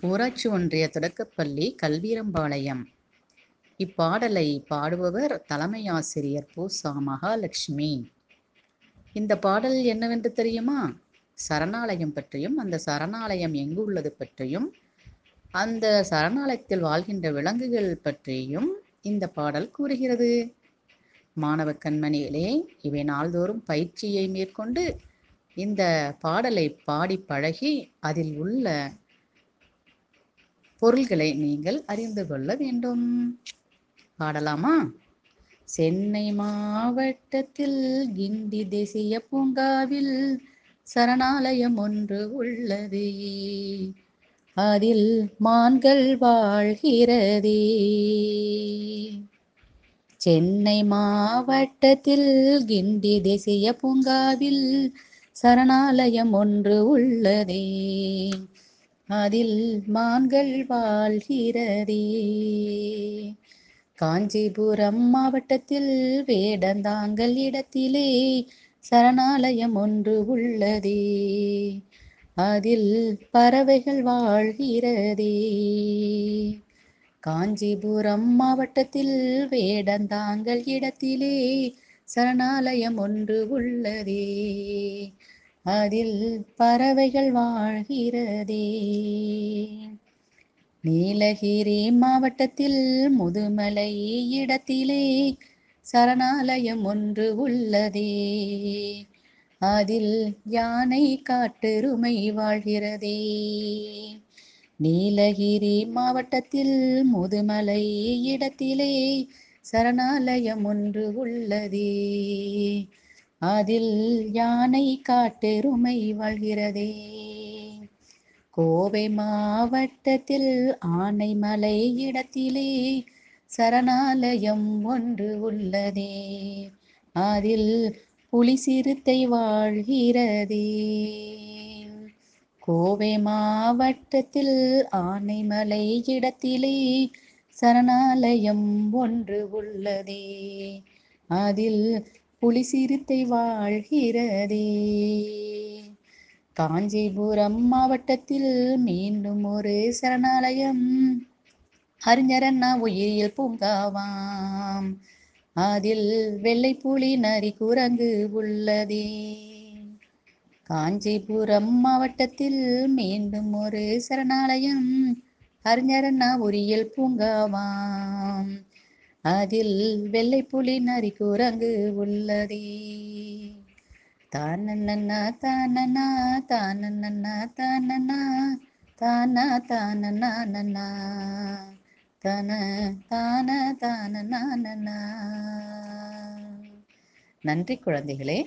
ஊராட்சி ஒன்றிய தொடக்கப்பள்ளி கல்வீரம்பாளையம். இப்பாடலை பாடுபவர் தலைமை ஆசிரியர் பூசா மகாலட்சுமி. இந்த பாடல் என்னவென்று தெரியுமா? சரணாலயம் பற்றியும் அந்த சரணாலயம் எங்கு உள்ளது பற்றியும் அந்த சரணாலயத்தில் வாழ்கின்ற விலங்குகள் பற்றியும் இந்த பாடல் கூறுகிறது. மாணவ கண்மணிகளே இவை நாள்தோறும் பயிற்சியை மேற்கொண்டு இந்த பாடலை பாடி பழகி அதில் உள்ள பொருள்களை நீங்கள் அறிந்து கொள்ள வேண்டும். பாடலாமா? சென்னை மாவட்டத்தில் கிண்டி தேசிய பூங்காவில் சரணாலயம் ஒன்று உள்ளது. அதில் மான்கள் வாழ்கிறதே. சென்னை மாவட்டத்தில் கிண்டி தேசிய பூங்காவில் சரணாலயம் ஒன்று உள்ளதே. அதில் மான்கள் வாழ்கிறதே. காஞ்சிபுரம் மாவட்டத்தில் வேடந்தாங்கல் இடத்திலே சரணாலயம் ஒன்று உள்ளதே. அதில் பறவைகள் வாழ்கிறதே. காஞ்சிபுரம் மாவட்டத்தில் வேடந்தாங்கல் இடத்திலே சரணாலயம் ஒன்று உள்ளதே. அதில் பறவைகள் வாழ்கிறதே. நீலகிரி மாவட்டத்தில் முதுமலை இடத்திலே சரணாலயம் ஒன்று உள்ளதே. அதில் யானை காட்டெருமை வாழ்கிறதே. நீலகிரி மாவட்டத்தில் முதுமலை இடத்திலே சரணாலயம் ஒன்று உள்ளதே. அதில் யானை காட்டெருமை வாழ்கிறதே. கோவை மாவட்டத்தில் ஆனைமலை இடத்திலே சரணாலயம் ஒன்று உள்ளதே. அதில் புலி சிறுத்தை வாழ்கிறதே. கோவை மாவட்டத்தில் ஆனைமலை இடத்திலே சரணாலயம் ஒன்று உள்ளதே. அதில் புலி சிறுத்தை வாழ்கிறதே. காஞ்சிபுரம் மாவட்டத்தில் மீண்டும் ஒரு சரணாலயம். அறிஞரண்ணா உயிரியல் பூங்காவாம். அதில் வெள்ளை புலி நரி குரங்கு உள்ளதே. காஞ்சிபுரம் மாவட்டத்தில் மீண்டும் ஒரு சரணாலயம். அறிஞரண்ணா உரியல் பூங்காவாம். அதில் வெள்ளை புலி நரி குரங்கு உள்ளதே. தானண்ணா தானண்ணா தானண்ணா தானண்ணா தானா தானண்ணா நன்னா தன தான தானண்ணா நன்னா நன்றி குழந்தைகளே.